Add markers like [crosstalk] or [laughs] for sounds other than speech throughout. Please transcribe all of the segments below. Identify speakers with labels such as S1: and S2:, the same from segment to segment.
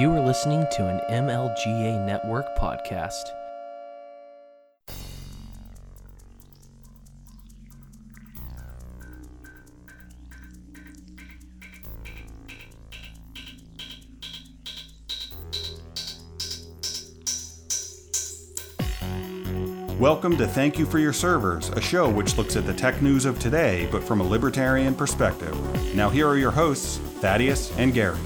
S1: You are listening to an MLGA Network podcast.
S2: Welcome to Thank You for Your Servers, a show which looks at the tech news of today, but from a libertarian perspective. Now, here are your hosts, Thaddeus and Gary.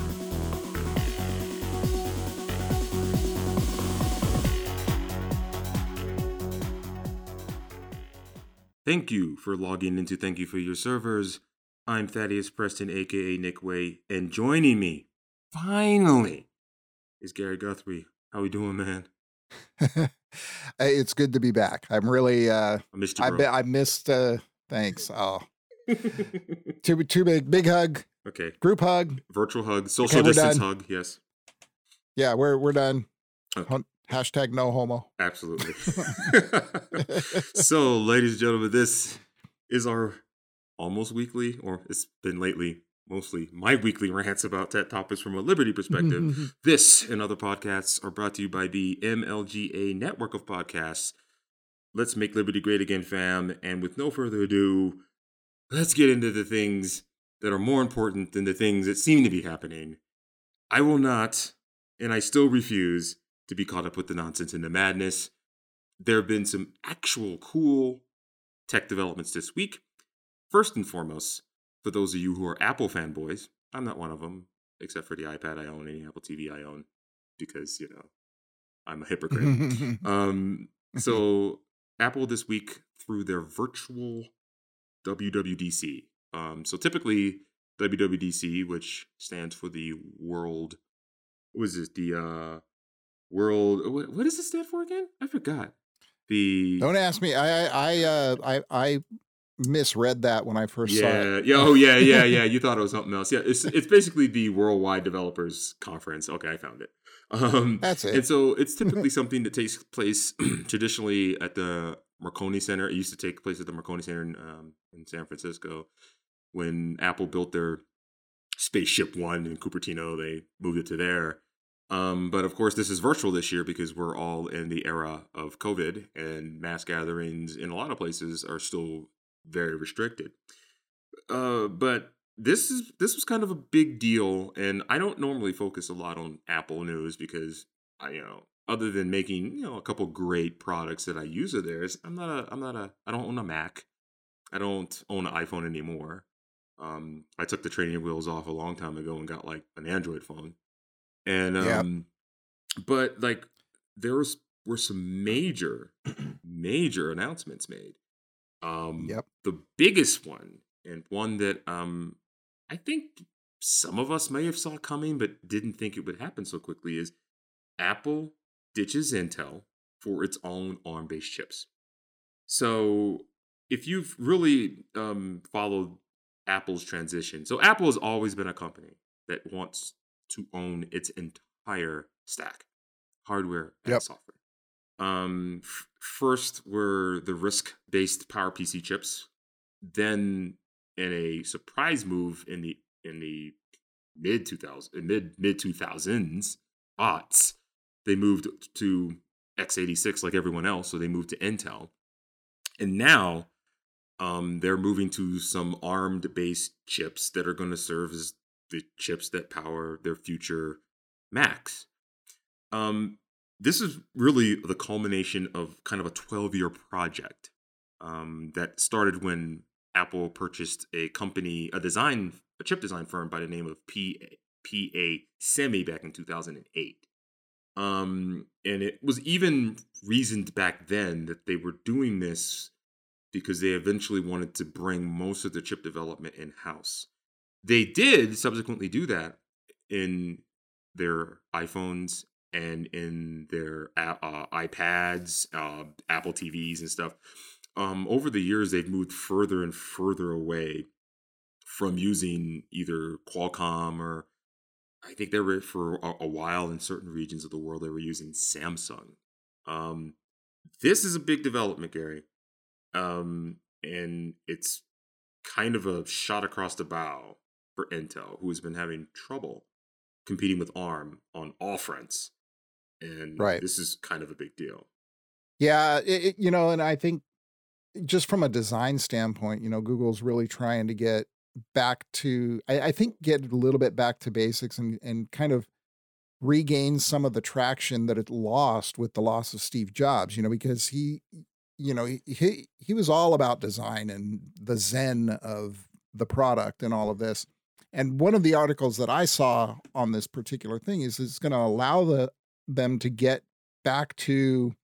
S3: Thank you for logging into Thank You for Your Servers. I'm Thaddeus Preston, aka Nick Way, and joining me, finally, is Gary Guthrie. How we doing, man? [laughs]
S4: it's good to be back. I'm really uh
S3: I missed you,
S4: I I missed uh thanks. Oh. [laughs] too too big big hug,
S3: okay,
S4: group hug.
S3: virtual hug, social
S4: we're
S3: distance hug. Yes,
S4: Yeah, we're we're done.
S3: Okay.
S4: Hashtag no homo.
S3: absolutely. [laughs] [laughs] so, ladies and gentlemen, this is our almost weekly, or it's been lately, mostly my weekly rants about tech topics from a liberty perspective. Mm-hmm. This and other podcasts are brought to you by the MLGA network of podcasts. Let's make Liberty great again, fam. And with no further ado, let's get into the things that are more important than the things that seem to be happening. I will not, and I still refuse, to be caught up with the nonsense and the madness. There have been some actual cool tech developments this week. First and foremost, for those of you who are Apple fanboys, I'm not one of them, except for the iPad I own, any Apple TV I own, because you know I'm a hypocrite. [laughs] um, so Apple this week through their virtual WWDC. Um, so typically WWDC, which stands for the World, what is it? The uh, World. What, what does it stand for again? I forgot. The
S4: Don't ask me. I I I uh I I misread that when I first saw
S3: yeah,
S4: it.
S3: yeah, oh yeah, yeah, yeah. You thought it was something else. Yeah, it's it's basically the Worldwide Developers Conference. Okay, I found it. [laughs] Um,
S4: That's it.
S3: and so it's typically [laughs] something that takes place [clears throat] traditionally at the Moscone Center. It used to take place at the Moscone Center in, um, in San Francisco when Apple built their Spaceship One in Cupertino. They moved it to there. Um, but of course, this is virtual this year because we're all in the era of COVID, and mass gatherings in a lot of places are still very restricted. Uh, but this is this was kind of a big deal, and I don't normally focus a lot on Apple news because I, you know, other than making you know a couple great products that I use of theirs, I'm not a I'm not a I don't own a Mac, I don't own an iPhone anymore. Um, I took the training wheels off a long time ago and got like an Android phone, and
S4: Yep.
S3: um, but like there was were some major [clears throat] major announcements made. Um,
S4: Yep.
S3: the biggest one and one that um I think some of us may have saw coming but didn't think it would happen so quickly is Apple ditches Intel for its own ARM-based chips. So if you've really um, followed Apple's transition, so Apple has always been a company that wants to own its entire stack, hardware and
S4: Yep.
S3: software. Um, f- first were the RISC-based PowerPC chips. Then, in a surprise move in the in the mid 2000 mid mid 2000s aughts, they moved to x86 like everyone else. So they moved to Intel, and now um, they're moving to some ARM based chips that are going to serve as the chips that power their future Macs. Um, this is really the culmination of kind of a 12 year project um, that started when Apple purchased a company, a design, a chip design firm by the name of PA, PA Semi back in 2008. Um, and it was even reasoned back then that they were doing this because they eventually wanted to bring most of the chip development in house. They did subsequently do that in their iPhones and in their uh, iPads, uh, Apple TVs, and stuff. Um, over the years, they've moved further and further away from using either Qualcomm or I think they were for a, a while in certain regions of the world they were using Samsung. Um, this is a big development, Gary, um, and it's kind of a shot across the bow for Intel, who has been having trouble competing with ARM on all fronts, and
S4: Right.
S3: this is kind of a big deal.
S4: Yeah, it, it- you know, and I think just from a design standpoint, you know, Google's really trying to get back to, I, I think, get a little bit back to basics and and kind of regain some of the traction that it lost with the loss of Steve Jobs. You know, because he, you know, he he, he was all about design and the zen of the product and all of this. And one of the articles that I saw on this particular thing is it's going to allow the them to get back to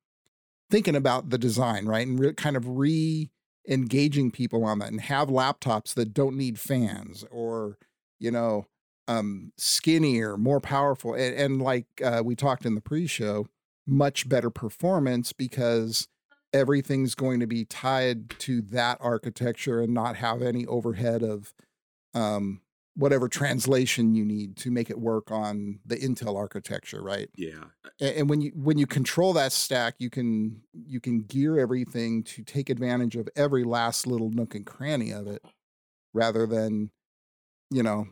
S4: thinking about the design, right? And re- kind of re engaging people on that and have laptops that don't need fans or, you know, um, skinnier, more powerful. And, and like uh, we talked in the pre show, much better performance because everything's going to be tied to that architecture and not have any overhead of um, whatever translation you need to make it work on the Intel architecture, right?
S3: Yeah,
S4: and when you when you control that stack you can you can gear everything to take advantage of every last little nook and cranny of it rather than you know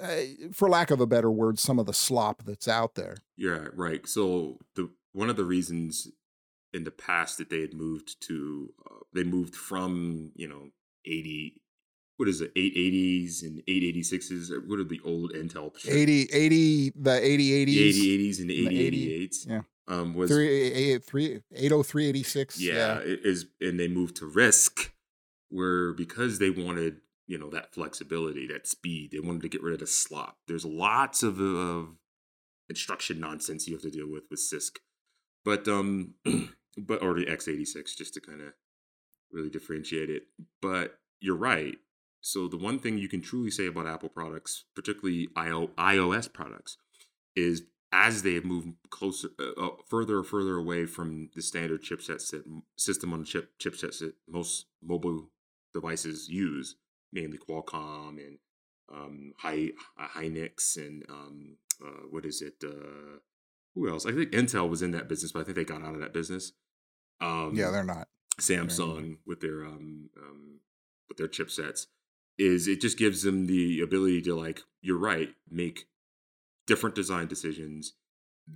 S4: uh, for lack of a better word some of the slop that's out there
S3: Yeah, right. So the one of the reasons in the past that they had moved to uh, they moved from you know eighty what is it eight eighties and eight eighty sixes what are the old Intel chips?
S4: 80 80 the 80
S3: the eighty eighties and the
S4: the
S3: eighty
S4: 80
S3: eighty eights
S4: yeah.
S3: um was
S4: 383 80386
S3: yeah, it is and they moved to RISC where because they wanted you know that flexibility that speed they wanted to get rid of the slop. There's lots of, of instruction nonsense you have to deal with with CISC but um [clears throat] but or the x86 just to kind of really differentiate it. But you're right so the one thing you can truly say about apple products particularly ios products is as they have moved closer, uh, uh, further and further away from the standard chipset system on chip chipsets that most mobile devices use, mainly Qualcomm and um, Hy- uh, Hynix and um, uh, what is it? Uh, who else? I think Intel was in that business, but I think they got out of that business. Um,
S4: yeah they're not
S3: Samsung with their um, um with their chipsets is it just gives them the ability to like you're right make different design decisions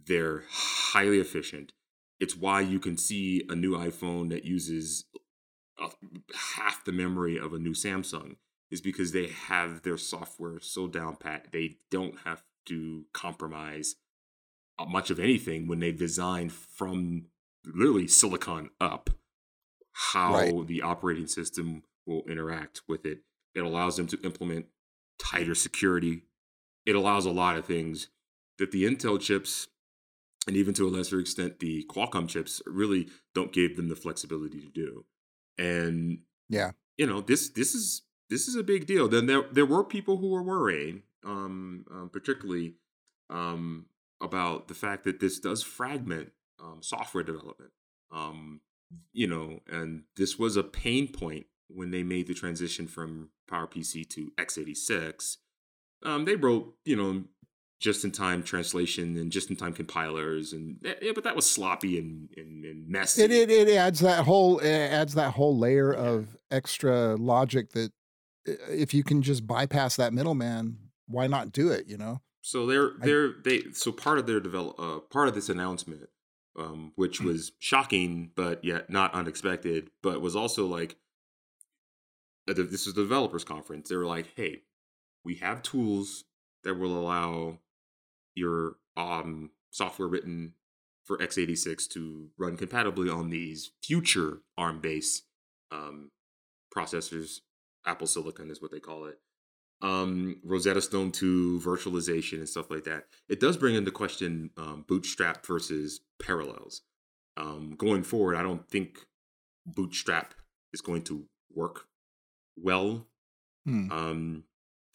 S3: they're highly efficient it's why you can see a new iphone that uses half the memory of a new samsung is because they have their software so down pat they don't have to compromise much of anything when they design from literally silicon up how
S4: Right.
S3: the operating system will interact with it. It allows them to implement tighter security. It allows a lot of things that the Intel chips and even to a lesser extent the Qualcomm chips really don't give them the flexibility to do. And
S4: Yeah.
S3: you know this this is this is a big deal. Then there there were people who were worrying, um, um, particularly um, about the fact that this does fragment um, software development. Um, you know, and this was a pain point when they made the transition from PowerPC to x86. Um, they wrote, you know, just in time translation and just in time compilers, and yeah, but that was sloppy and, and, and messy.
S4: it, it it adds that whole it adds that whole layer of extra logic that uh, if you can just bypass that middleman why not do it you know
S3: So they're they're they so part of their develop uh, part of this announcement, um, which
S4: Hmm.
S3: was shocking but yet not unexpected, but was also like this is the developers conference. They were like, "Hey, we have tools that will allow your um, software written for x86 to run compatibly on these future ARM based um, processors. Apple Silicon is what they call it um, Rosetta Stone 2, virtualization, and stuff like that. It does bring into question um, Bootstrap versus Parallels. Um, going forward, I don't think Bootstrap is going to work well.
S4: Hmm.
S3: Um,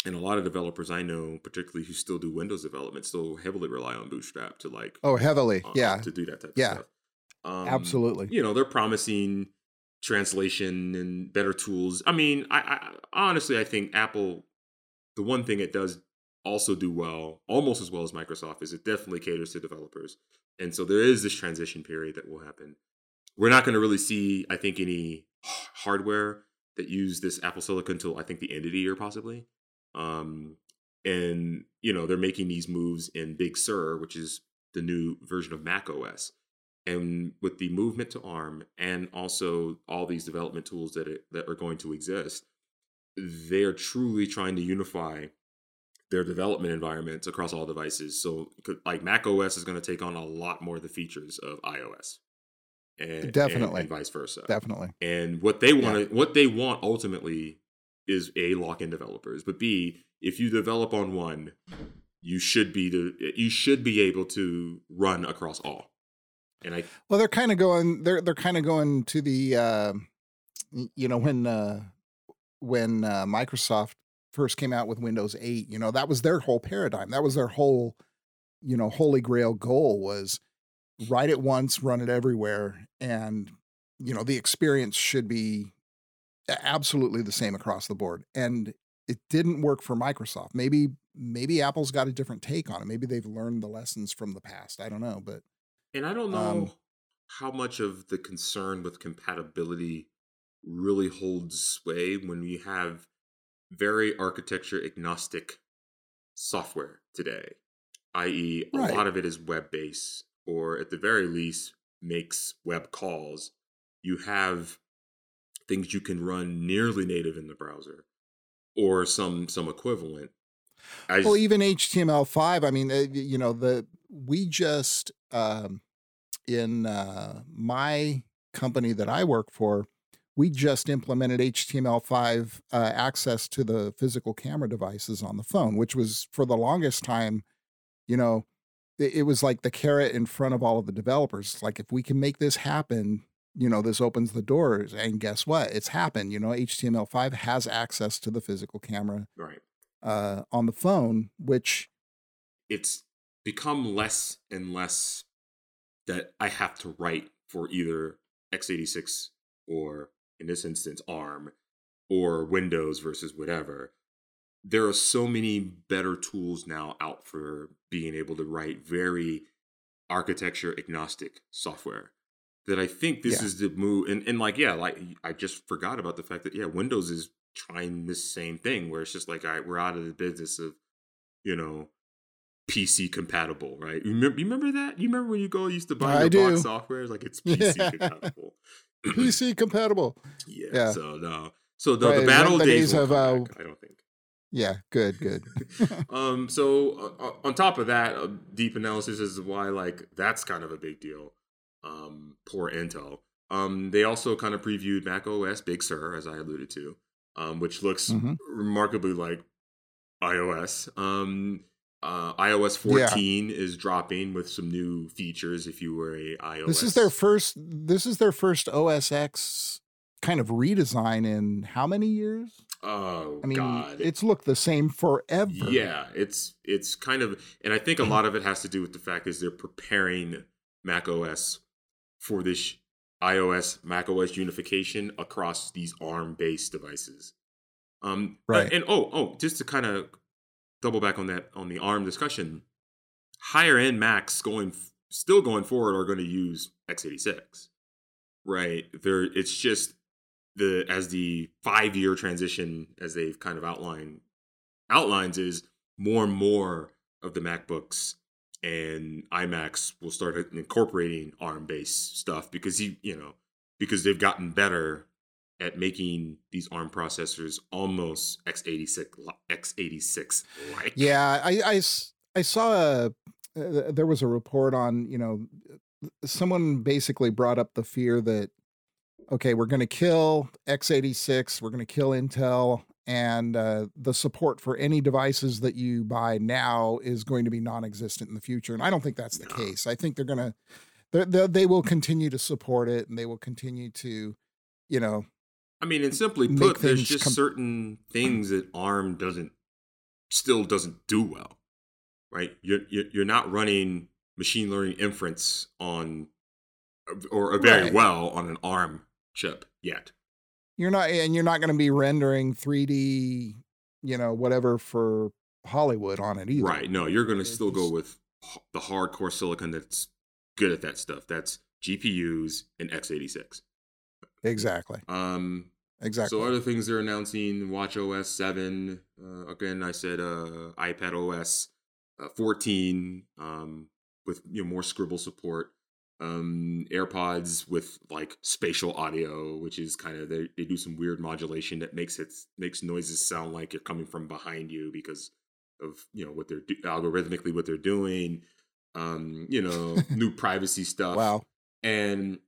S3: and a lot of developers I know, particularly who still do Windows development, still heavily rely on Bootstrap to like
S4: oh heavily
S3: uh,
S4: yeah
S3: to do that type
S4: Yeah.
S3: of stuff. Um,
S4: Absolutely.
S3: You know, they're promising translation and better tools. I mean, I, I honestly I think Apple the one thing it does also do well, almost as well as Microsoft, is it definitely caters to developers. And so there is this transition period that will happen. We're not going to really see, I think, any hardware that use this Apple Silicon until I think the end of the year, possibly. Um, and you know they're making these moves in Big Sur, which is the new version of Mac OS, and with the movement to ARM and also all these development tools that it, that are going to exist, they are truly trying to unify their development environments across all devices. So, like Mac OS is going to take on a lot more of the features of iOS, and
S4: definitely,
S3: and, and vice versa.
S4: Definitely.
S3: And what they want, yeah. what they want ultimately is a lock in developers, but b if you develop on one, you should be the you should be able to run across all. And I
S4: well, they're kind of going they're they're kind of going to the uh, you know when uh, when uh, Microsoft first came out with Windows 8, you know that was their whole paradigm. That was their whole you know holy grail goal was write it once, run it everywhere, and you know the experience should be absolutely the same across the board. And it didn't work for Microsoft. Maybe maybe Apple's got a different take on it. Maybe they've learned the lessons from the past. I don't know, but
S3: and I don't know um, how much of the concern with compatibility really holds sway when we have very architecture agnostic software today, i.e., a right. lot of it is web based, or at the very least, makes web calls. You have things you can run nearly native in the browser or some some equivalent.
S4: I well, even HTML5. I mean, uh, you know, the we just um, in uh, my company that I work for, we just implemented HTML5 uh, access to the physical camera devices on the phone, which was for the longest time, you know, it, was like the carrot in front of all of the developers. Like, if we can make this happen, you know, this opens the doors. And guess what? It's happened. You know, HTML5 has access to the physical camera
S3: right.
S4: uh, on the phone, which
S3: it's become less and less that I have to write for either x86 or, in this instance, ARM or Windows versus whatever. There are so many better tools now out for being able to write very architecture agnostic software that I think this yeah. is the move. And, and like, yeah, like I just forgot about the fact that, yeah, Windows is trying this same thing where it's just like, all right, we're out of the business of, you know, PC compatible, right? You remember, you remember that? You remember when you go used to buy your box software? It's like it's [laughs] PC compatible.
S4: PC compatible. [laughs]
S3: Yeah, yeah, So no. So the, right, the battle the days, days of uh, I don't think.
S4: Yeah, good, good. [laughs]
S3: um, so uh, on top of that, uh, deep analysis is why like that's kind of a big deal um, poor Intel. Um, they also kind of previewed Mac OS Big Sur, as I alluded to, um, which looks mm-hmm. remarkably like iOS. Um, uh, iOS 14 yeah. is dropping with some new features. If you were a iOS,
S4: this is their first. This is their first OS X kind of redesign in how many years?
S3: Oh,
S4: I mean,
S3: God.
S4: it's looked the same forever.
S3: Yeah, it's it's kind of, and I think a lot of it has to do with the fact is they're preparing Mac OS for this iOS Mac OS unification across these ARM based devices. Um, right. And, and oh, oh, just to kind of double back on that on the ARM discussion, higher end Macs going still going forward are going to use x86. Right. There, it's just the as the five year transition as they've kind of outlined outlines is more and more of the MacBooks and iMacs will start incorporating ARM based stuff because you you know because they've gotten better at making these ARM processors almost x86 x86 like.
S4: Yeah, I, I, I saw a uh, there was a report on you know someone basically brought up the fear that okay we're going to kill x86 we're going to kill Intel and uh, the support for any devices that you buy now is going to be non-existent in the future and i don't think that's the no. case i think they're going to they will continue to support it and they will continue to you know
S3: i mean and simply put there's just com- certain things that arm doesn't still doesn't do well right you're you're not running machine learning inference on or very right. well on an arm chip yet
S4: you're not and you're not going to be rendering 3D, you know, whatever for Hollywood on it either.
S3: Right. No, you're going to still go with the hardcore silicon that's good at that stuff. That's GPUs and x86.
S4: Exactly.
S3: Um
S4: exactly.
S3: So other things they're announcing: Watch OS seven. Uh, again, I said uh, iPad OS uh, fourteen um, with you know more Scribble support. Um, AirPods with like spatial audio, which is kind of they, they do some weird modulation that makes it makes noises sound like you're coming from behind you because of you know what they're do- algorithmically what they're doing. Um, you know, [laughs] new privacy stuff.
S4: wow.
S3: and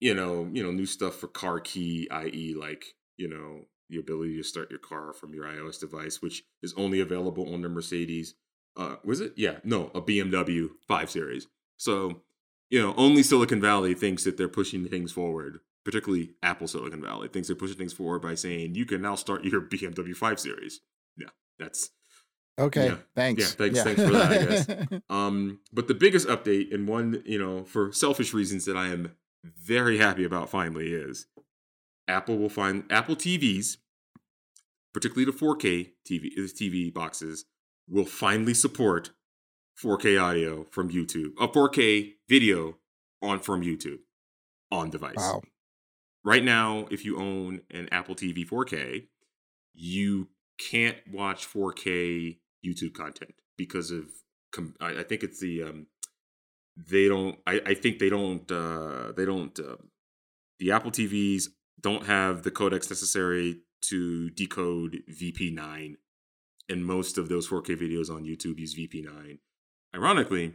S3: you know you know new stuff for car key i.e like you know the ability to start your car from your ios device which is only available on the mercedes uh was it yeah no a bmw 5 series so you know only silicon valley thinks that they're pushing things forward particularly apple silicon valley thinks they're pushing things forward by saying you can now start your [laughs] bmw 5 series yeah that's
S4: Okay.
S3: Yeah.
S4: Thanks.
S3: Yeah, thanks- thanks for that, I guess. [laughs] Um, but the biggest update, and one, you know, for selfish reasons that I am very happy about finally is Apple will find Apple TVs, particularly the 4K TV TV boxes, will finally support 4K audio from YouTube, a 4K video on from YouTube on device.
S4: wow.
S3: Right now, if you own an Apple TV 4K, you can't watch 4K YouTube content because of com- I, I think it's the um they don't I, I think they don't uh they don't uh, the Apple TVs don't have the codecs necessary to decode VP9 and most of those 4K videos on YouTube use VP9. Ironically,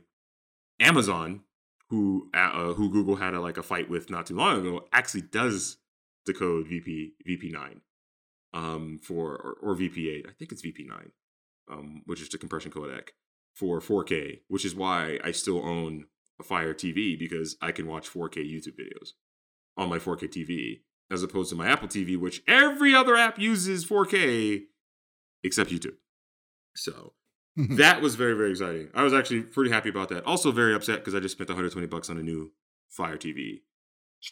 S3: Amazon who uh, who Google had a, like a fight with not too long ago actually does decode VP VP9 um for or, or VP8 I think it's VP9 um which is the compression codec for 4K which is why I still own a Fire TV because I can watch 4K YouTube videos on my 4K TV as opposed to my Apple TV which every other app uses 4K except YouTube. So [laughs] that was very very exciting. I was actually pretty happy about that. Also very upset because I just spent 120 bucks on a new Fire TV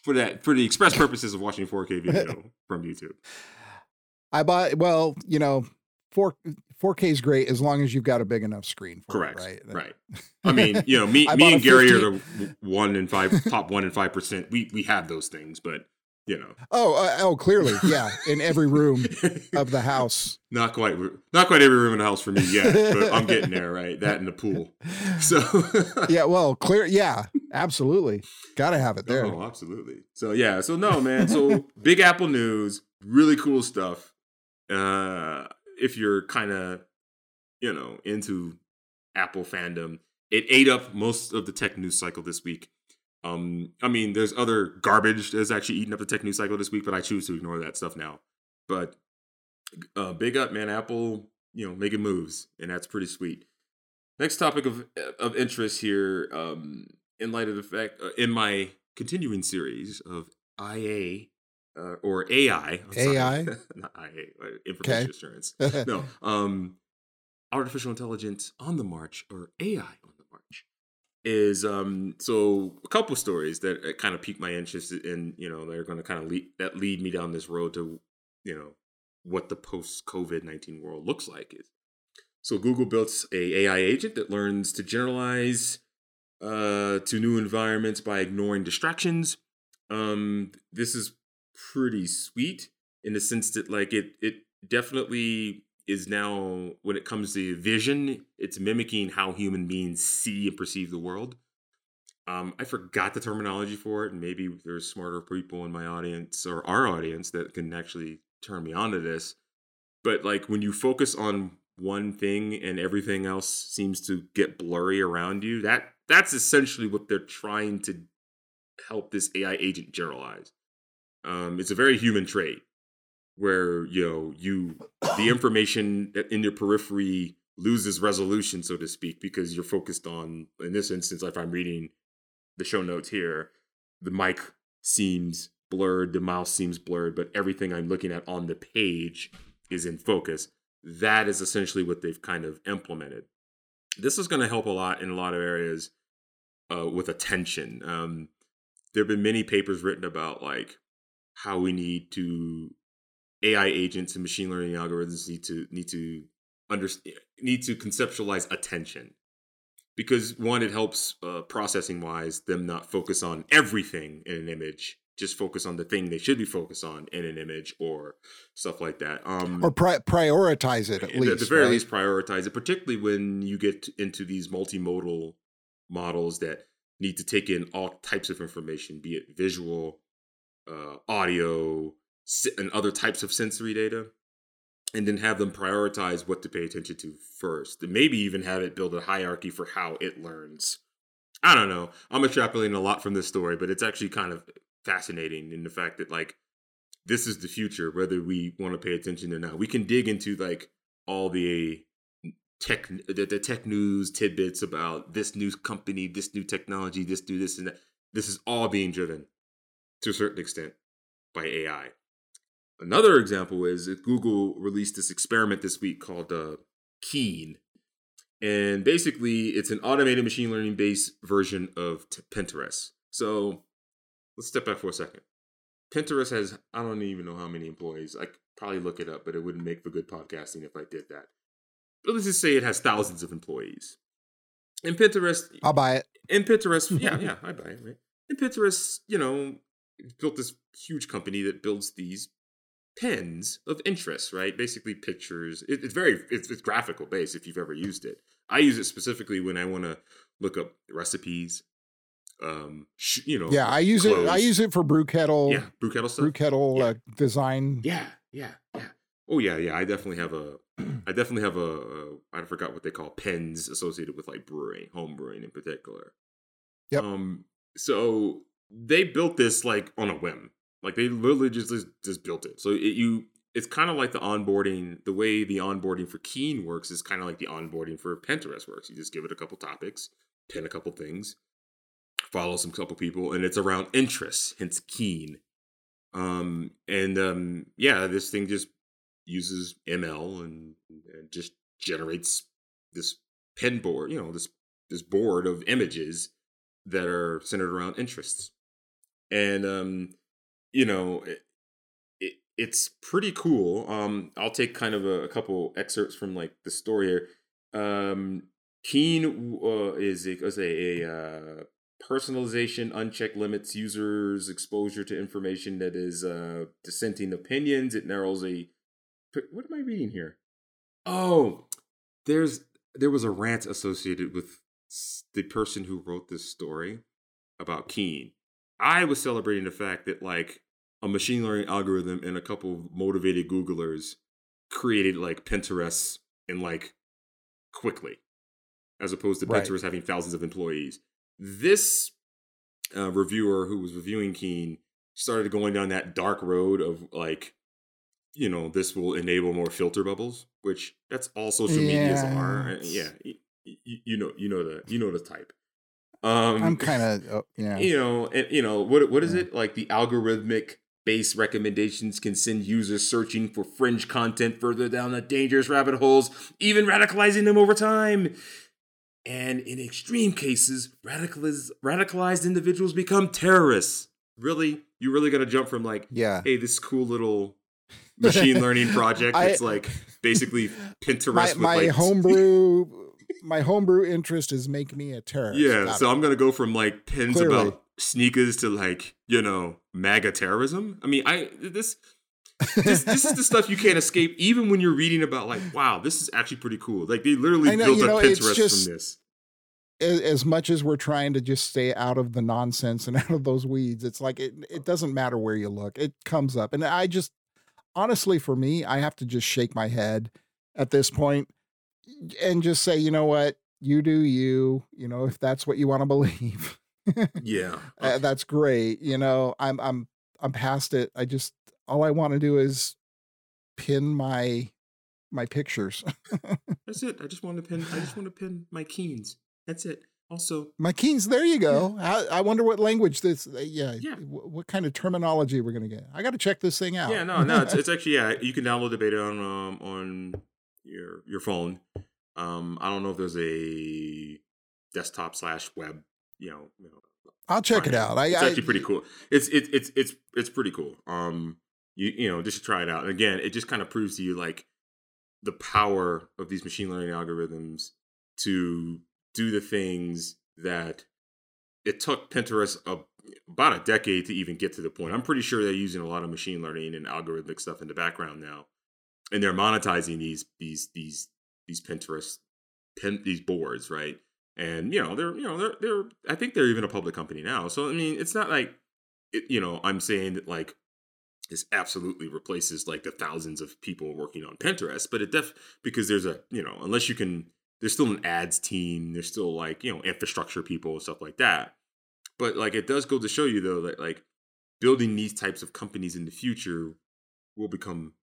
S3: for that for the express [laughs] purposes of watching 4K video [laughs] from YouTube.
S4: I bought well, you know, four four K is great as long as you've got a big enough screen. For
S3: Correct.
S4: It, right.
S3: Right. I mean, you know, me me and Gary
S4: 15
S3: are the one and five top one and five percent. We we have those things, but you know,
S4: Oh, uh, oh, clearly, [laughs] yeah. In every room of the house.
S3: not quite not quite every room in the house for me yet, but I'm getting there. Right, that and the pool. [laughs] So
S4: Yeah. [laughs] Well, clear. Yeah. Absolutely. Got to have it there.
S3: Oh, absolutely. So yeah, so no, man. So Big Apple news, really cool stuff. Uh if you're kind of, you know, into Apple fandom, it ate up most of the tech news cycle this week. Um, I mean, there's other garbage that's actually eating up the tech news cycle this week, but I choose to ignore that stuff now. But uh, big up, man. Apple, you know, making moves, and that's pretty sweet. Next topic of of interest here, um, in light of the fact, uh, in my continuing series of IA uh, or AI, I'm.
S4: AI? [laughs]
S3: not IA, uh, information
S4: Okay.
S3: assurance. [laughs] No, um, artificial intelligence on the march or AI on the march is um so a couple stories that kind of piqued my interest in you know they're going to kind of lead that lead me down this road to you know what the post covid-19 world looks like is. So google built a ai agent that learns to generalize uh to new environments by ignoring distractions. Um this is pretty sweet in the sense that like it it definitely is now when it comes to vision it's mimicking how human beings see and perceive the world. Um, i forgot the terminology for it and maybe there's smarter people in my audience or our audience that can actually turn me on to this. But like when you focus on one thing and everything else seems to get blurry around you that that's essentially what they're trying to help this ai agent generalize. Um, it's a very human trait where you know you the information in your periphery loses resolution so to speak because you're focused on in this instance if i'm reading the show notes here the mic seems blurred the mouse seems blurred but everything i'm looking at on the page is in focus. That is essentially what they've kind of implemented. This is going to help a lot in a lot of areas uh, with attention. Um, there have been many papers written about like how we need to AI agents and machine learning algorithms need to need to understand need to conceptualize attention because one it helps uh, processing wise them not focus on everything in an image just focus on the thing they should be focused on in an image or stuff like that. Um,
S4: or pri- prioritize it at least.
S3: At the very
S4: right?
S3: least, prioritize it, particularly when you get into these multimodal models that need to take in all types of information, be it visual, uh, audio, and other types of sensory data, and then have them prioritize what to pay attention to first, and maybe even have it build a hierarchy for how it learns. I don't know. I'm extrapolating a lot from this story, but it's actually kind of fascinating in the fact that like this is the future, whether we want to pay attention or not. We can dig into like all the tech the, the tech news tidbits about this new company, this new technology, this do this and that. This is all being driven to a certain extent by AI. Another example is Google released this experiment this week called uh, Keen. And basically, it's an automated machine learning based version of t- Pinterest. So let's step back for a second. Pinterest has, I don't even know how many employees. I could probably look it up, but it wouldn't make for good podcasting if I did that. But let's just say it has thousands of employees. In Pinterest,
S4: I'll buy it.
S3: In Pinterest, [laughs] yeah, yeah, I buy it, right? In Pinterest, you know, built this huge company that builds these pins of interest, right? Basically, pictures. It, it's very it's, it's graphical based. If you've ever used it, I use it specifically when I want to look up recipes. Um, sh- you know,
S4: Yeah, I use it. I use it for brew kettle.
S3: yeah, brew kettle stuff.
S4: brew kettle
S3: Yeah.
S4: uh, design.
S3: Yeah, yeah, yeah. Oh yeah, yeah. I definitely have a. I definitely have a. a I forgot what they call pens associated with like brewing, home brewing in particular.
S4: Yep.
S3: Um. So they built this like on a whim. Like they literally just just, built it. So it, you, it's kind of like the onboarding. The way the onboarding for Keen works is kind of like the onboarding for Pinterest works. You just give it a couple topics, pin a couple things, follow some couple people, and it's around interests. Hence Keen. Um. And um. Yeah, this thing just uses ML and, and just generates this pen board, you know, this this board of images that are centered around interests. And um, you know, it, it, it's pretty cool. Um, I'll take kind of a, a couple excerpts from like the story here. Um, Keen uh, is a, a uh, personalization unchecked limits users exposure to information that is uh, dissenting opinions. It narrows a what am I reading here? Oh, there's there was a rant associated with the person who wrote this story about Keen. I was celebrating the fact that like a machine learning algorithm and a couple of motivated Googlers created like Pinterest and like quickly, as opposed to
S4: Right.
S3: Pinterest having thousands of employees. This uh, reviewer who was reviewing Keen started going down that dark road of like you know this will enable more filter bubbles which that's all social medias are Uh, yeah
S4: Yes.
S3: y- y- you know you know the you know the type um
S4: I'm kind of [laughs] uh, yeah.
S3: you know and you know what what is
S4: Yeah.
S3: it like the algorithmic based recommendations can send users searching for fringe content further down the dangerous rabbit holes even radicalizing them over time and in extreme cases radicalized radicalized individuals become terrorists really you really got to jump from like
S4: Yeah.
S3: hey, this cool little machine [laughs] learning project
S4: I-
S3: that's like basically Pinterest
S4: my
S3: with
S4: my
S3: like
S4: homebrew my homebrew interest is make me a terrorist.
S3: yeah. So. I'm gonna go from like pins
S4: Clearly.
S3: about sneakers to like you know MAGA terrorism. I mean, I this. this, this is the [laughs] stuff you can't escape even when you're reading about like wow this is actually pretty cool like they literally
S4: know,
S3: built a
S4: know,
S3: pinterest
S4: just-
S3: from this
S4: as, as much as we're trying to just stay out of the nonsense and [laughs] out of those weeds, it's like it it doesn't matter where you look, it comes up. And I just honestly, for me, I have to just shake my head at this point and just say, you know what, you do you. You know, if that's what you want to believe,
S3: yeah [laughs]
S4: uh, that's great. You know, I'm I'm I'm past it. I just all I want to do is pin my my pictures. [laughs]
S3: that's it i just want to pin i just want to pin my keens that's it also
S4: My Keens, there you go. I, I wonder what language this. uh, Yeah,
S3: Yeah.
S4: wh- what kind of terminology we're gonna get. I got to check this thing out.
S3: Yeah, no, no, it's, it's [laughs] actually yeah. You can download the beta on um, on your your phone. Um, I don't know if there's a desktop slash web. You know, you know
S4: I'll check it out. I,
S3: it's
S4: I
S3: actually pretty cool. It's it's it's it's it's pretty cool. Um, you you know, just try it out. And again, it just kind of proves to you like the power of these machine learning algorithms to do the things that it took Pinterest a about a decade to even get to the point. I'm pretty sure they're using a lot of machine learning and algorithmic stuff in the background now, and they're monetizing these these these these Pinterest pin, these boards, right? And you know they're you know they're they're I think they're even a public company now. So I mean, it's not like it, you know I'm saying that like this absolutely replaces like the thousands of people working on Pinterest, but it def because there's a you know unless you can there's still an ads team, there's still like you know infrastructure people stuff like that. But like it does go to show you though that like building these types of companies in the future will become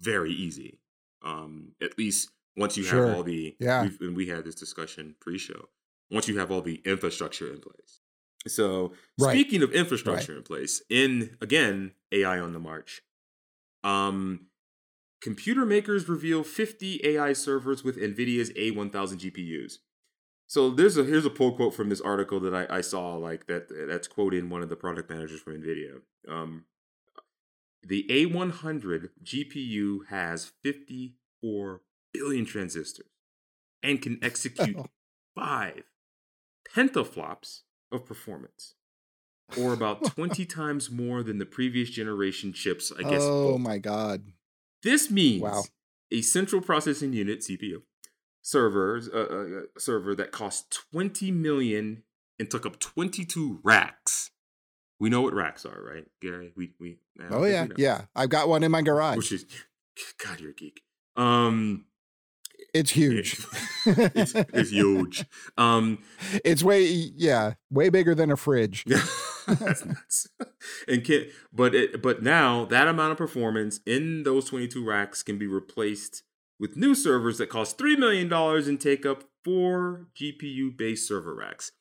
S3: very easy. Um, at least once you
S4: Sure.
S3: have all the
S4: Yeah.
S3: and we had this discussion pre-show. Once you have all the infrastructure in place. So
S4: Right.
S3: speaking of infrastructure in place, in again AI on the march, um, computer makers reveal 50 AI servers with NVIDIA's A1000 GPUs. So there's a here's a pull quote from this article that I, I saw like that that's quoting one of the product managers from NVIDIA. Um, the A100 GPU has 54 billion transistors and can execute [laughs] five petaflops of performance, or about [laughs] 20 times more than the previous generation chips. I guess.
S4: oh
S3: both.
S4: my god.
S3: This means
S4: Wow.
S3: a central processing unit (CPU) servers uh, uh, uh, server that cost 20 million and took up 22 racks. We know what racks are, right, Gary? We we.
S4: Oh yeah,
S3: we
S4: yeah. I've got one in my garage.
S3: Which is, [laughs] God, you're a geek. Um,
S4: it's huge. [laughs]
S3: it's, it's huge. Um,
S4: It's way yeah, way bigger than a fridge.
S3: that's [laughs] nuts. And can but it but now that amount of performance in those 22 racks can be replaced with new servers that cost three million dollars and take up four GPU based server racks.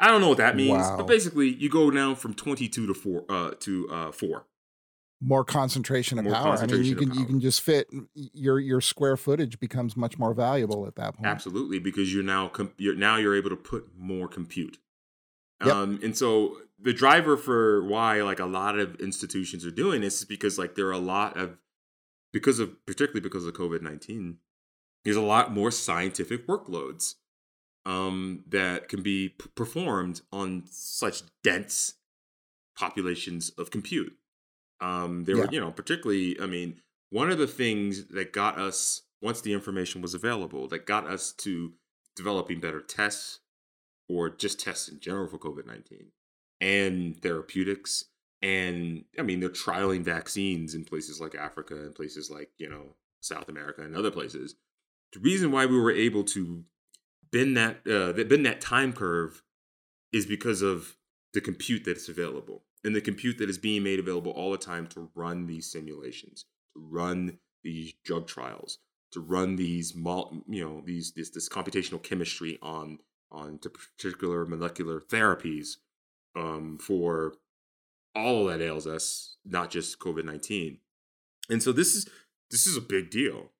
S3: I don't know what that means,
S4: Wow.
S3: but basically you go down from 22 to four uh to uh four.
S4: More concentration of
S3: More
S4: power. I mean, you can you can just fit your your square footage becomes much more valuable at that point.
S3: Absolutely, because you're now com- you're now you're able to put more compute.
S4: Yep.
S3: Um, and so the driver for why like a lot of institutions are doing this is because like there are a lot of because of particularly because of COVID nineteen, there's a lot more scientific workloads um, that can be p- performed on such dense populations of compute. Um, there were, you know, particularly, I mean, one of the things that got us once the information was available that got us to developing better tests or just tests in general for COVID 19 and therapeutics. And I mean, they're trialing vaccines in places like Africa and places like, you know, South America and other places. The reason why we were able to bend that, uh, that bend that time curve is because of the compute that's available and the compute that is being made available all the time to run these simulations, to run these drug trials, to run these you know these this this computational chemistry on on to particular molecular therapies um, for all that ails us, not just COVID nineteen. And so this is this is a big deal,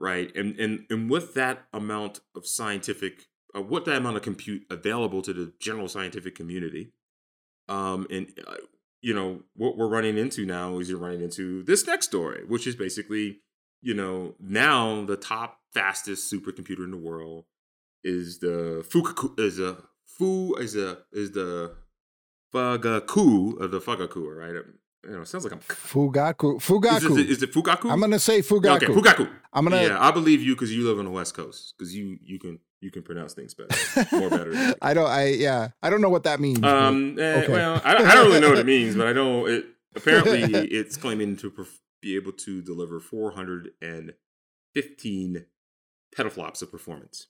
S3: right? And and and with that amount of scientific, uh, what that amount of compute available to the general scientific community, um, and uh, you know what we're running into now is you're running into this next story, which is basically you know now the top fastest supercomputer in the world is the Fukaku is a Fu is a is the Fugaku of the Fugaku, right? You know, it sounds like I'm.
S4: Fugaku.
S3: Is
S4: Fugaku.
S3: it, is it Fugaku?
S4: I'm gonna say Fugaku.
S3: Okay, Fugaku.
S4: I'm gonna
S3: Yeah, I believe you because you live on the West Coast because you you can you can pronounce things better, more better. [laughs]
S4: I don't I yeah. I don't know what that means.
S3: Um, eh,
S4: okay.
S3: well, I don't, I don't really know what it means, but I know it. [laughs] Apparently, it's claiming to perf- be able to deliver 415 petaflops of performance.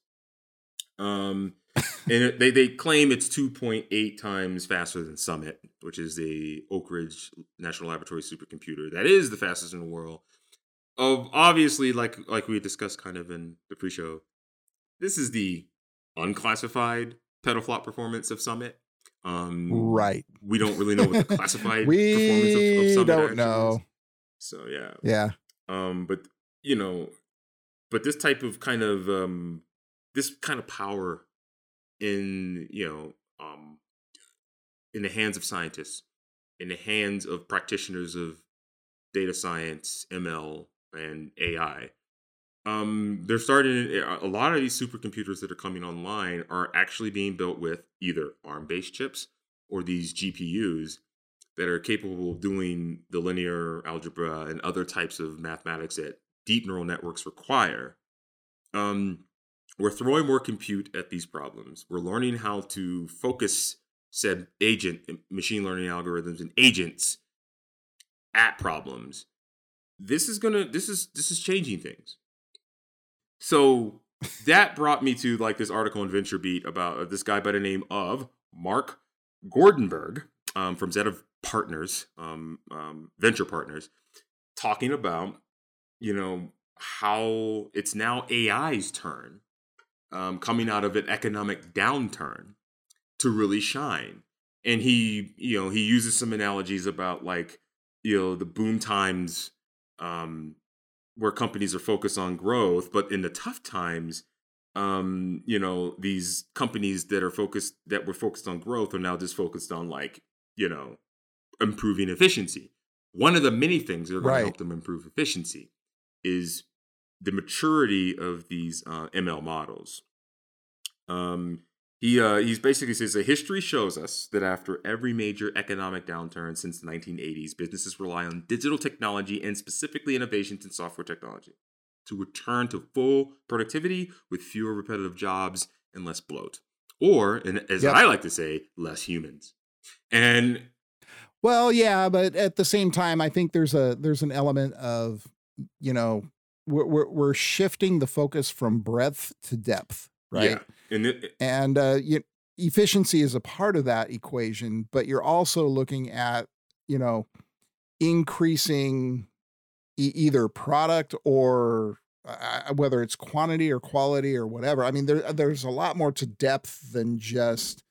S3: Um, [laughs] and it, they they claim it's 2.8 times faster than Summit, which is the Oak Ridge National Laboratory supercomputer that is the fastest in the world. Of obviously, like like we discussed kind of in the pre-show, this is the unclassified petaflop performance of Summit. Um,
S4: right.
S3: We don't really know what the [laughs] classified performance of, of
S4: we
S3: Summit
S4: don't know.
S3: is. So yeah,
S4: Yeah.
S3: um, but you know, but this type of kind of um, this kind of power in you know um, in the hands of scientists, in the hands of practitioners of data science, ML, and AI. Um, they're starting a lot of these supercomputers that are coming online are actually being built with either ARM-based chips or these GPUs that are capable of doing the linear algebra and other types of mathematics that deep neural networks require. Um, we're throwing more compute at these problems. We're learning how to focus said agent machine learning algorithms and agents at problems. This is gonna this is this is changing things. So that brought me to like this article in VentureBeat about uh, this guy by the name of Mark Gorenberg um, from Zetta Partners, um, um, Venture Partners, talking about you know how it's now AI's turn um, coming out of an economic downturn to really shine. And he, you know, he uses some analogies about like, you know, the boom times um, where companies are focused on growth, but in the tough times, um, you know, these companies that are focused that were focused on growth are now just focused on like, you know, improving efficiency. One of the many things that are going right. to help them improve efficiency is the maturity of these uh, ML models. Um, he uh, he's basically says that history shows us that after every major economic downturn since the 1980s, businesses rely on digital technology and specifically innovations in software technology to return to full productivity with fewer repetitive jobs and less bloat, or and as yep. I like to say, less humans. And
S4: well, yeah, but at the same time, I think there's a there's an element of you know we're we're, we're shifting the focus from breadth to depth right? Yeah. And, it, and uh, you, efficiency is a part of that equation, but you're also looking at, you know, increasing e- either product or uh, whether it's quantity or quality or whatever. I mean, there, there's a lot more to depth than just,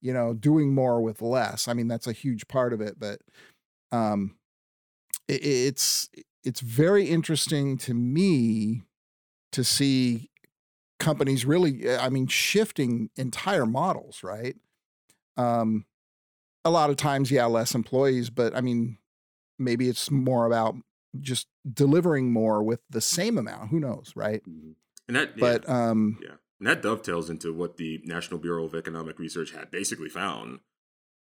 S4: you know, doing more with less. I mean, that's a huge part of it, but um, it, it's it's very interesting to me to see companies really, eh, I mean, shifting entire models, right? Um, a lot of times, yeah, less employees, but I mean, maybe it's more about just delivering more with the same amount. Who knows, right?
S3: Mm-hmm. And that,
S4: but
S3: yeah.
S4: um,
S3: yeah, and that dovetails into what the National Bureau of Economic Research had basically found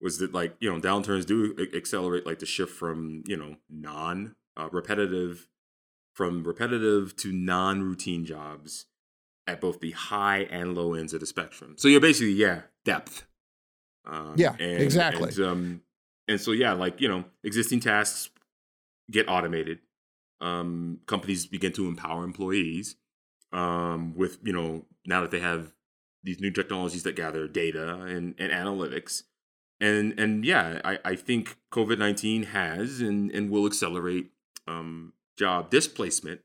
S3: was that like you know downturns do accelerate like the shift from you know non uh, repetitive from repetitive to non routine jobs at both the high and low ends of the spectrum. So you're basically, yeah, depth.
S4: Um, yeah, and, exactly.
S3: And, um, and so, yeah, like, you know, existing tasks get automated. Um, companies begin to empower employees um, with, you know, now that they have these new technologies that gather data and, and analytics. And and yeah, I, I think COVID nineteen has and, and will accelerate um, job displacement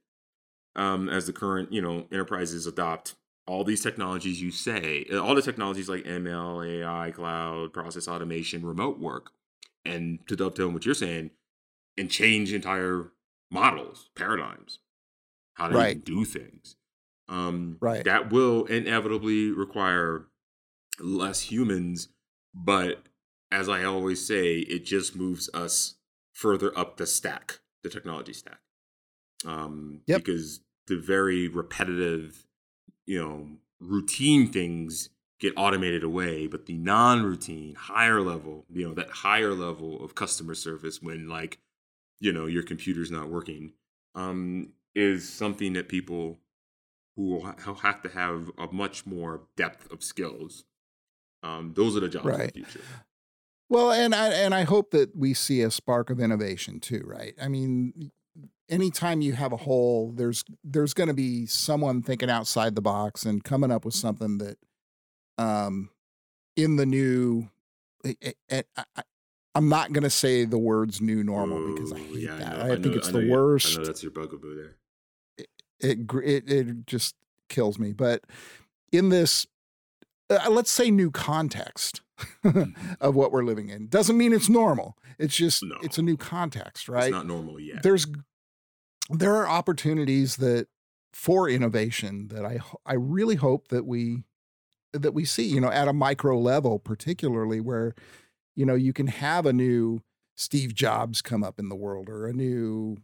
S3: um, as the current you know enterprises adopt all these technologies you say uh, all the technologies like ml ai cloud process automation remote work. And to dovetail on what you're saying and change entire models paradigms how to right. do things. Um,
S4: right.
S3: that will inevitably require less humans but as i always say it just moves us further up the stack the technology stack um, yep. because the very repetitive, you know, routine things get automated away, but the non-routine, higher level, you know, that higher level of customer service when like, you know, your computer's not working, um, is something that people who will have to have a much more depth of skills. Um, those are the jobs right. of the future.
S4: Well, and I and I hope that we see a spark of innovation too, right? I mean, anytime you have a hole, there's there's going to be someone thinking outside the box and coming up with something that, um, in the new, it, it, I, am not going to say the words "new normal" Ooh, because I hate yeah, that. I, know, I, I think know, it's the worst.
S3: I know that's your bugaboo there.
S4: It, it it it just kills me. But in this, uh, let's say new context mm-hmm. of what we're living in doesn't mean it's normal. It's just no. it's a new context, right? It's
S3: not normal yet.
S4: There's there are opportunities that for innovation that I I really hope that we that we see, you know, at a micro level, particularly where, you know, you can have a new Steve Jobs come up in the world or a new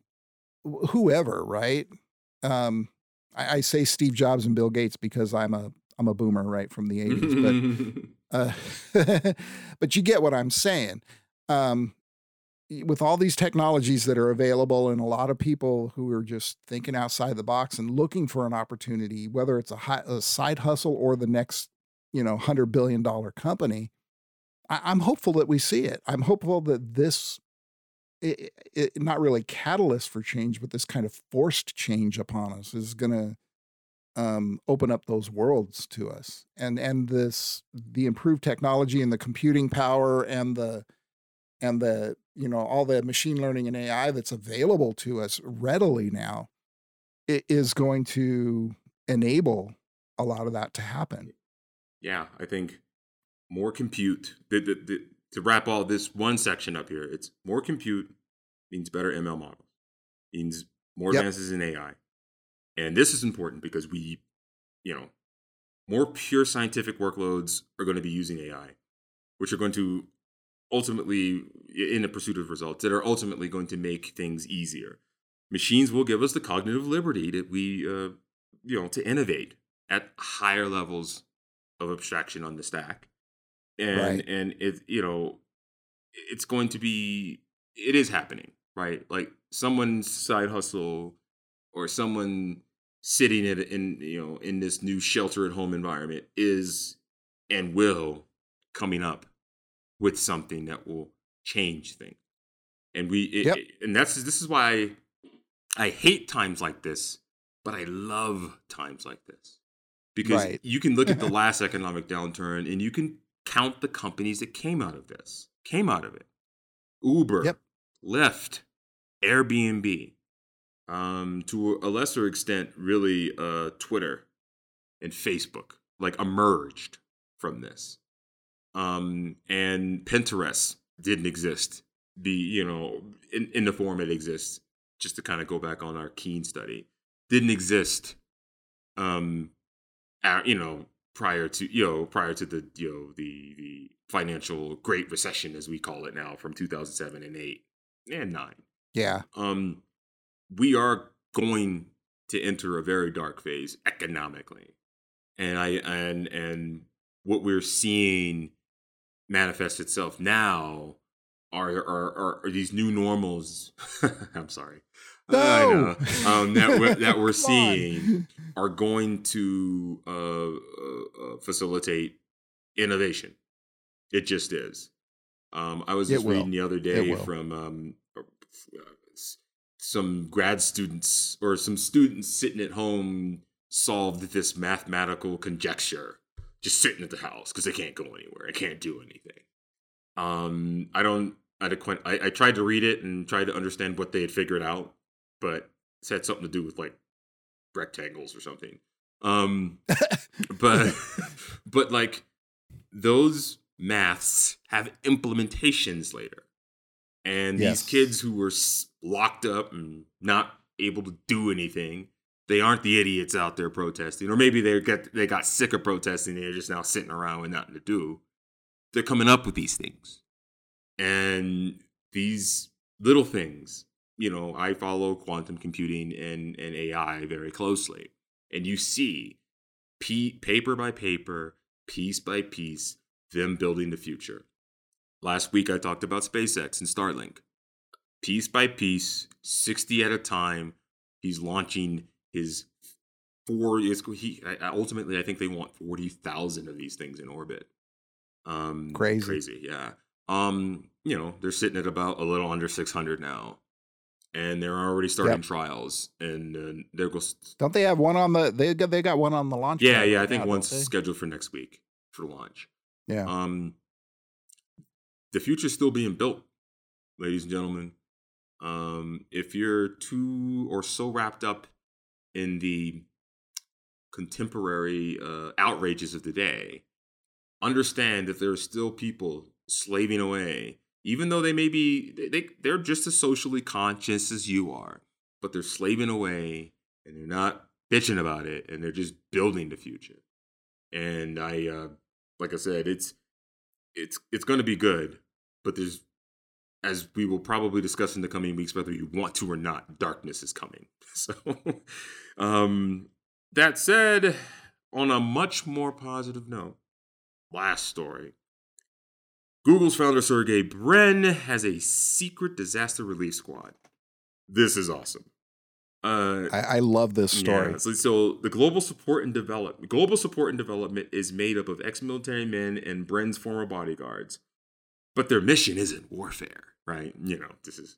S4: whoever, right? Um, I, I say Steve Jobs and Bill Gates because I'm a I'm a boomer, right, from the 80s. but [laughs] Uh, [laughs] but you get what I'm saying. Um, with all these technologies that are available and a lot of people who are just thinking outside the box and looking for an opportunity whether it's a, high, a side hustle or the next you know 100 billion dollar company I, am hopeful that we see it. I'm hopeful that this it, it, not really catalyst for change but this kind of forced change upon us is going to um, open up those worlds to us. And and this the improved technology and the computing power and the and the you know all the machine learning and AI that's available to us readily now it is going to enable a lot of that to happen.
S3: Yeah, I think more compute. The, the, the, to wrap all this one section up here, it's more compute means better ML models, means more yep. advances in AI, and this is important because we, you know, more pure scientific workloads are going to be using AI, which are going to ultimately in the pursuit of results that are ultimately going to make things easier. Machines will give us the cognitive liberty that we, uh, you know, to innovate at higher levels of abstraction on the stack, and right. and it, you know, it's going to be, it is happening, right? Like someone's side hustle or someone sitting in, in you know in this new shelter at home environment is and will coming up with something that will change things. And we, it,
S4: yep.
S3: it, and that's this is why I hate times like this, but I love times like this because right. you can look at the [laughs] last economic downturn and you can count the companies that came out of this, came out of it. Uber,
S4: yep.
S3: Lyft, Airbnb, um, to a lesser extent, really, uh, Twitter and Facebook, like emerged from this um, and Pinterest didn't exist. The you know in, in the form it exists. Just to kind of go back on our Keen study, didn't exist. Um, at, you know prior to you know prior to the you know the the financial Great Recession as we call it now from 2007 and 8 and 9.
S4: Yeah.
S3: Um, we are going to enter a very dark phase economically, and I and and what we're seeing manifest itself now are are, are, these new normals. [laughs] I'm sorry.
S4: No!
S3: I know um, that we're, that [laughs] we're seeing are going to uh, uh, uh, facilitate innovation. It just is. Um, I was just reading the other day from um, uh, some grad students or some students sitting at home solved this mathematical conjecture just sitting at the house because they can't go anywhere. I can't do anything. Um, I don't. I, I, I tried to read it and tried to understand what they had figured out, but it had something to do with like rectangles or something. Um, [laughs] but but like those maths have implementations later, and yes. these kids who were locked up and not able to do anything they aren't the idiots out there protesting, or maybe they get they got sick of protesting and they're just now sitting around with nothing to do. They're coming up with these things, and these little things. You know, I follow quantum computing and and AI very closely, and you see, p- paper by paper, piece by piece, them building the future. Last week I talked about SpaceX and Starlink. Piece by piece, 60 at a time, he's launching his four is he ultimately I think they want forty thousand of these things in orbit. Um,
S4: crazy,
S3: crazy, yeah. Um, you know they're sitting at about a little under six hundred now, and they're already starting yep. trials. And uh, there goes.
S4: Don't they have one on the? They got they got one on the launch.
S3: Yeah, yeah. Right I think now, one's scheduled for next week for launch.
S4: Yeah.
S3: Um, the future's still being built, ladies and gentlemen. Um, if you're too or so wrapped up in the contemporary uh, outrages of the day, understand that there are still people slaving away, even though they may be they they're just as socially conscious as you are, but they're slaving away and they're not bitching about it and they're just building the future. And I, uh, like I said, it's it's it's going to be good, but there's as we will probably discuss in the coming weeks, whether you want to or not, darkness is coming. [laughs] So, um, that said, on a much more positive note, last story. Google's founder Sergey Brin has a secret disaster relief squad. This is awesome.
S4: Uh, I, I, love this story.
S3: Yeah, so, so, the global support and development, global support and development is made up of ex-military men and Brin's former bodyguards, but their mission isn't warfare, right? You know, this is.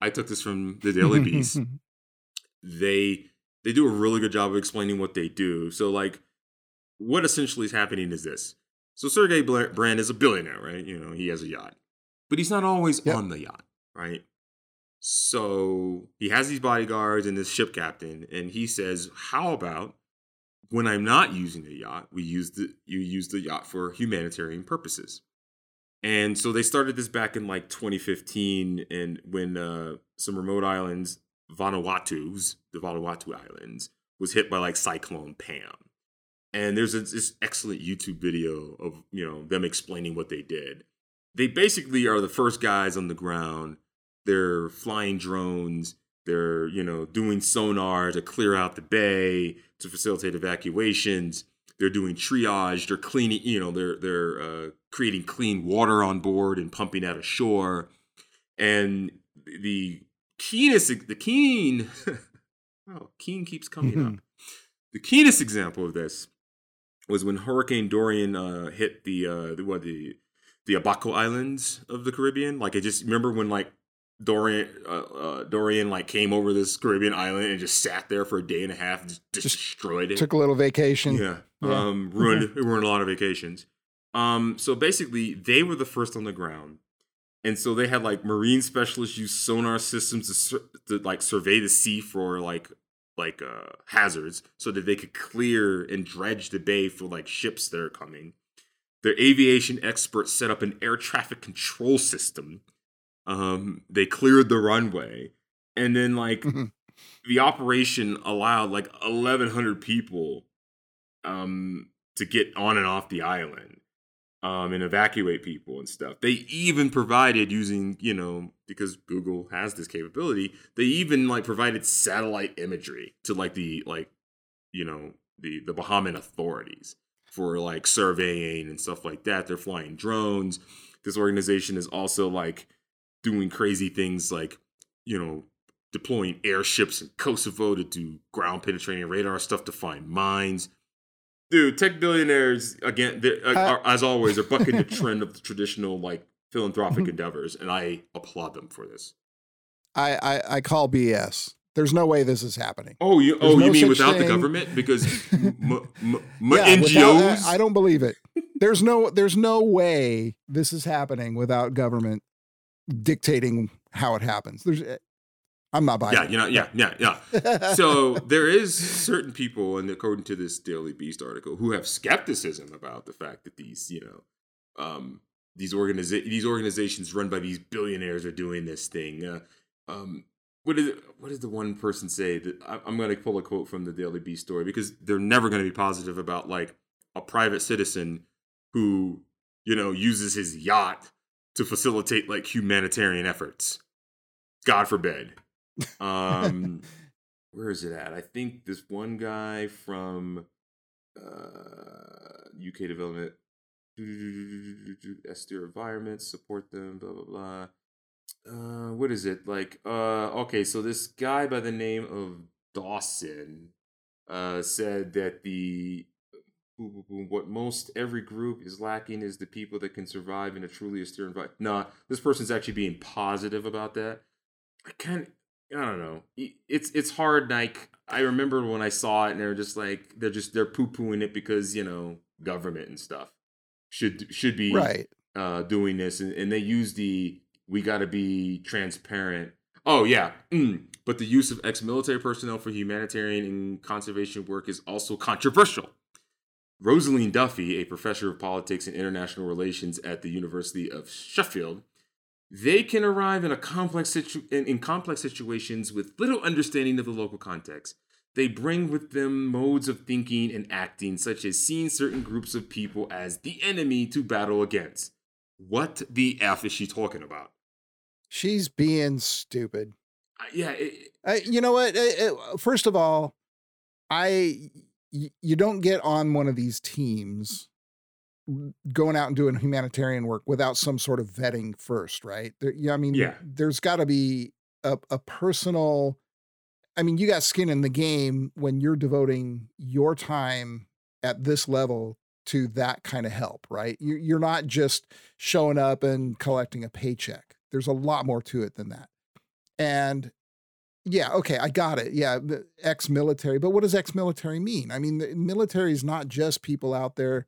S3: I took this from the Daily Beast. [laughs] they they do a really good job of explaining what they do. So, like, what essentially is happening is this: so Sergey Brin is a billionaire, right? You know, he has a yacht, but he's not always yep. on the yacht, right? So he has these bodyguards and this ship captain, and he says, "How about when I'm not using the yacht, we use the you use the yacht for humanitarian purposes." And so they started this back in like 2015, and when uh, some remote islands, Vanuatu's, the Vanuatu Islands, was hit by like Cyclone Pam. And there's a, this excellent YouTube video of you know them explaining what they did. They basically are the first guys on the ground they're flying drones. They're, you know, doing sonar to clear out the bay to facilitate evacuations. They're doing triage. They're cleaning, you know, they're they're uh, creating clean water on board and pumping out ashore. And the keenest, the keen, [laughs] oh, keen keeps coming up. The keenest example of this was when Hurricane Dorian uh, hit the uh, the what the the Abaco Islands of the Caribbean. Like I just remember when like Dorian uh, uh, Dorian like came over this Caribbean island and just sat there for a day and a half, just, just destroyed it.
S4: Took a little vacation.
S3: Yeah, yeah. um, ruined it ruined a lot of vacations. Um, so basically, they were the first on the ground, and so they had like marine specialists use sonar systems to, sur- to like survey the sea for like like uh, hazards, so that they could clear and dredge the bay for like ships that are coming. Their aviation experts set up an air traffic control system um, they cleared the runway, and then like mm-hmm. the operation allowed like 1,100 people um, to get on and off the island um, and evacuate people and stuff. They even provided using you know because Google has this capability. They even like provided satellite imagery to like the like you know the the Bahamian authorities for like surveying and stuff like that. They're flying drones. This organization is also like doing crazy things like, you know, deploying airships in Kosovo to do ground penetrating radar stuff to find mines. Dude, tech billionaires again, uh, are, as always, are bucking the [laughs] trend of the traditional like philanthropic [laughs] endeavors, and I applaud them for this.
S4: I, I, I call BS. There's no way this is happening.
S3: Oh, you oh no you mean without thing. the government? Because [laughs] m- m- m- yeah, NGOs.
S4: I don't believe it. There's no there's no way this is happening without government dictating how it happens. There's eh, I'm not buying.
S3: Yeah, you know, yeah, yeah, yeah. [laughs] so there is certain people, and according to this Daily Beast article, who have skepticism about the fact that these, you know, um, these organiza- these organizations run by these billionaires are doing this thing. Uh, um, what is what does the one person say? That I, I'm going to pull a quote from the Daily Beast story because they're never going to be positive about like a private citizen who you know uses his yacht to facilitate like humanitarian efforts. God forbid. [laughs] Um, where is it at? I think this one guy from uh, UK development, Esther environments support them, blah blah blah. Uh, what is it like? Uh, okay, so this guy by the name of Dawson uh, said that the what most every group is lacking is the people that can survive in a truly austere environment. Nah, this person's actually being positive about that. I can't. I don't know. It's it's hard. Like I remember when I saw it, and they're just like they're just they're poo pooing it because you know government and stuff should should be
S4: right
S3: uh, doing this, and, and they use the we got to be transparent. Oh yeah, mm. but the use of ex-military personnel for humanitarian and conservation work is also controversial. Rosaleen Duffy, a professor of politics and international relations at the University of Sheffield, they can arrive in a complex situ- in, in complex situations with little understanding of the local context. They bring with them modes of thinking and acting, such as seeing certain groups of people as the enemy to battle against. What the f is she talking about?
S4: She's being stupid.
S3: Uh, yeah, it,
S4: uh, you know what? first of all, I you don't get on one of these teams going out and doing humanitarian work without some sort of vetting first, right? There, yeah, I mean,
S3: Yeah.
S4: there's got to be a, a personal. I mean, you got skin in the game when you're devoting your time at this level to that kind of help, right? You, you're not just showing up and collecting a paycheck. There's a lot more to it than that. And yeah, okay, I got it. Yeah, ex military. But what does ex military mean? I mean, the military is not just people out there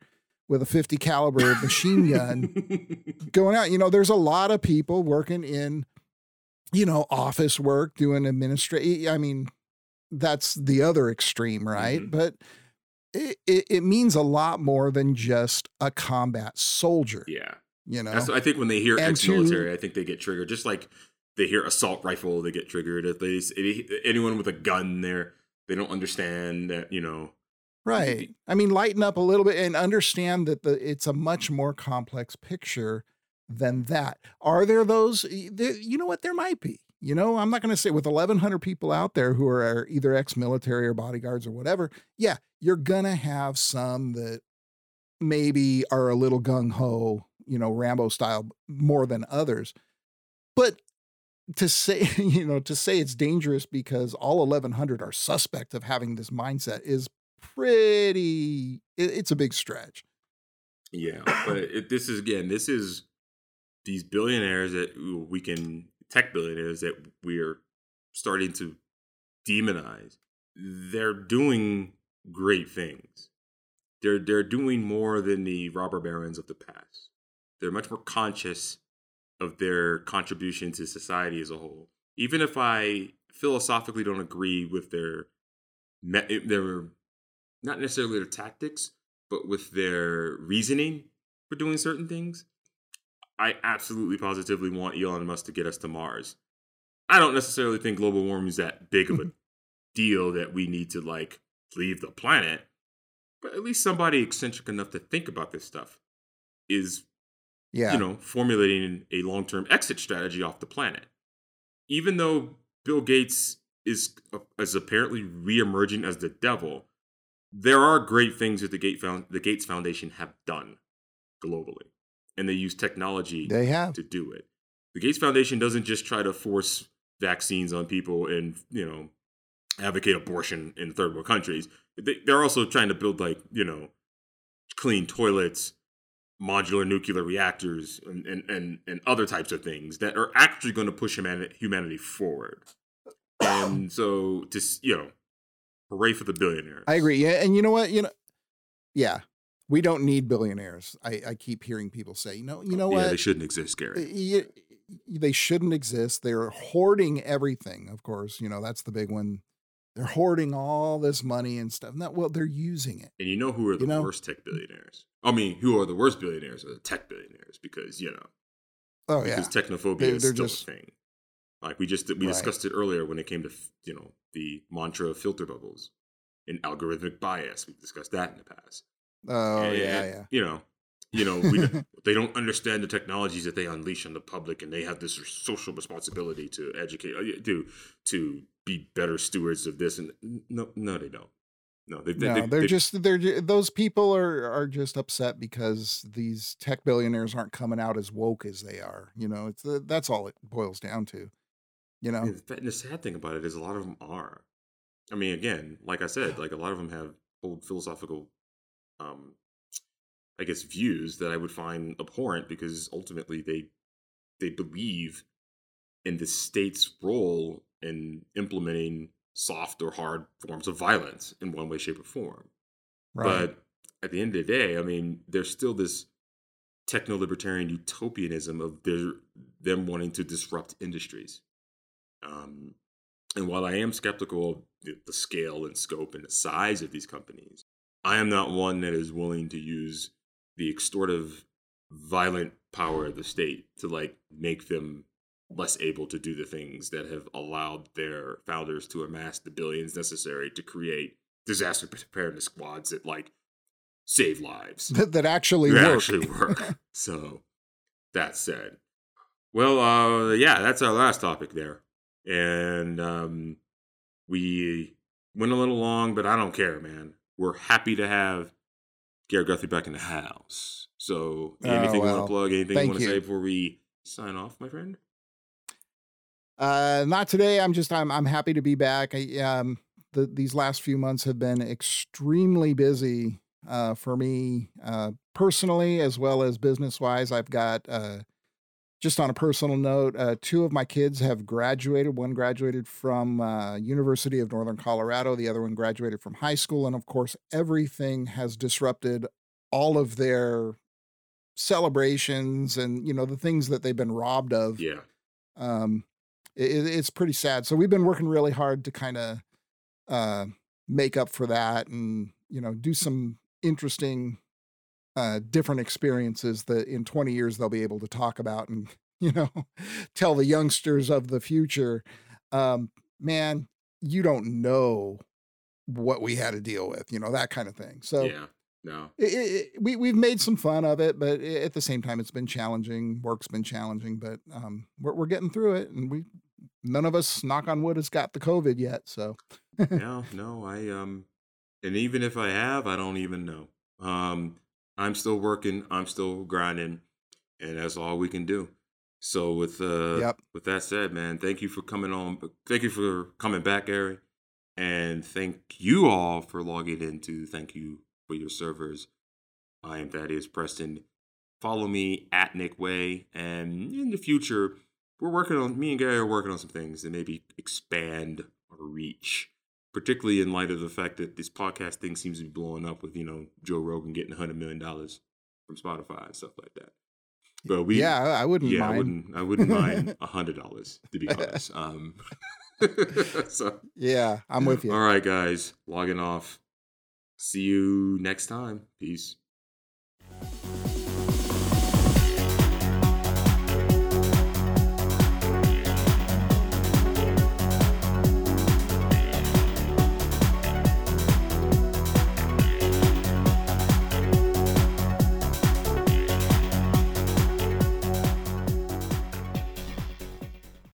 S4: with a 50 caliber machine gun [laughs] going out. You know, there's a lot of people working in, you know, office work, doing administrative. I mean, that's the other extreme, right?
S3: Mhm.
S4: But it, it, it means a lot more than just a combat soldier.
S3: yeah.
S4: You know,
S3: That's I think when they hear
S4: And
S3: ex-military,
S4: to-
S3: I think they get triggered. Just like they hear assault rifle, they get triggered. If they if anyone with a gun there, they don't understand that you know.
S4: Right. I mean, lighten up a little bit and understand that the it's a much more complex picture than that. Are there those? there- You know what? There might be. You know, I'm not going to say with 1,100 people out there who are either ex-military or bodyguards or whatever. Yeah, you're gonna have some that maybe are a little gung ho, you know, Rambo style more than others. But to say, [laughs] you know, to say it's dangerous because all 1,100 are suspect of having this mindset is pretty. It, it's a big stretch.
S3: Yeah, but it, this is again, this is these billionaires that we can tech billionaires that we are starting to demonize. They're doing great things. They're they're doing more than the robber barons of the past. They're much more conscious of their contribution to society as a whole. Even if I philosophically don't agree with their their not necessarily their tactics, but with their reasoning for doing certain things, I absolutely positively want Elon Musk to get us to Mars. I don't necessarily think global warming is that big of a [laughs] deal that we need to like leave the planet, but at least somebody eccentric enough to think about this stuff is
S4: Yeah.
S3: you know, formulating a long term exit strategy off the planet. Even though Bill Gates is uh, is apparently reemerging as the devil, there are great things that the Gate Found the Gates Foundation have done globally, and they use technology
S4: they have.
S3: to do it. The Gates Foundation doesn't just try to force vaccines on people and you know advocate abortion in third world countries. They, they're also trying to build like you know clean toilets, modular nuclear reactors, and and and, and other types of things that are actually going to push humanity, humanity forward. And [clears throat] so, to s- you know, hooray for the billionaires.
S4: I agree. Yeah, and you know what? You know, yeah, we don't need billionaires. I, I keep hearing people say, you know, you know
S3: yeah,
S4: what?
S3: they shouldn't exist, Gary.
S4: Y- they shouldn't exist. They're hoarding everything. Of course, you know that's the big one. They're hoarding all this money and stuff. Not well, they're using it.
S3: And you know who are the
S4: You know-
S3: worst tech billionaires? I mean, who are the worst billionaires? Are the tech billionaires because you know
S4: Oh yeah,
S3: because technophobia
S4: They-
S3: is still
S4: just-
S3: a thing. Like we just we
S4: Right.
S3: discussed it earlier when it came to you know the mantra of filter bubbles and algorithmic bias. We discussed that in the past.
S4: oh
S3: And,
S4: yeah, yeah.
S3: You know, you know, we, [laughs] they don't understand the technologies that they unleash on the public, and they have this social responsibility to educate, uh, to to be better stewards of this. And no, no, they don't. No, they, they,
S4: No,
S3: they,
S4: they're
S3: they-
S4: just they're those people are are just upset because these tech billionaires aren't coming out as woke as they are. You know, it's the, that's all it boils down to. You know,
S3: and the sad thing about it is a lot of them are. I mean, again, like I said, like a lot of them have old philosophical, um, I guess, views that I would find abhorrent because ultimately they they believe in the state's role in implementing soft or hard forms of violence in one way, shape, or form.
S4: right?
S3: But at the end of the day, I mean, there's still this techno libertarian utopianism of their, them wanting to disrupt industries. Um, and while I am skeptical of the, the scale and scope and the size of these companies, I am not one that is willing to use the extortive, violent power of the state to like make them less able to do the things that have allowed their founders to amass the billions necessary to create disaster preparedness squads that like save lives
S4: that, that actually
S3: that
S4: work.
S3: actually work. [laughs] so that said, well, uh, yeah, that's our last topic there, and um, we went a little long, but I don't care, man. We're happy to have Gary Guthrie back in the house. So,
S4: Oh,
S3: anything you want to plug? Anything you want to say before we sign off, my friend?
S4: Uh, not today. I'm just I'm I'm happy to be back. I, um, the these last few months have been extremely busy uh, for me uh, personally as well as business wise. I've got uh, just on a personal note, uh, two of my kids have graduated. One graduated from uh, University of Northern Colorado. The other one graduated from high school, and of course, everything has disrupted all of their celebrations and you know the things that they've been robbed of
S3: Yeah.
S4: um it, it's pretty sad. So we've been working really hard to kind of uh make up for that and you know do some interesting uh different experiences that in 20 years they'll be able to talk about and [laughs] you know tell the youngsters of the future. Um man you don't know what we had to deal with you know that kind of thing. So
S3: yeah. No.
S4: it, it, it- we we've made some fun of it, but i- at the same time, it's been challenging. Work's been challenging, but um, we're we're getting through it, and we none of us, knock on wood, has got the COVID yet. So [laughs]
S3: no, no, I um and even if I have, I don't even know. Um I'm still working, I'm still grinding, and that's all we can do. So with uh
S4: Yep.
S3: with that said, man, thank you for coming on thank you for coming back, Gary. And thank you all for logging into thank you for your servers. I am Thaddeus Preston. Follow me at Nick Way. And in the future, we're working on me and Gary are working on some things that maybe expand our reach particularly in light of the fact that this podcast thing seems to be blowing up with you know Joe Rogan getting a hundred million dollars from Spotify and stuff like that. But we,
S4: yeah, I I wouldn't
S3: yeah,
S4: mind.
S3: I wouldn't, I wouldn't mind [laughs] a hundred dollars to be honest. [laughs] Um, so [laughs]
S4: Yeah, I'm with you.
S3: All right, guys, logging off. See you next time. Peace.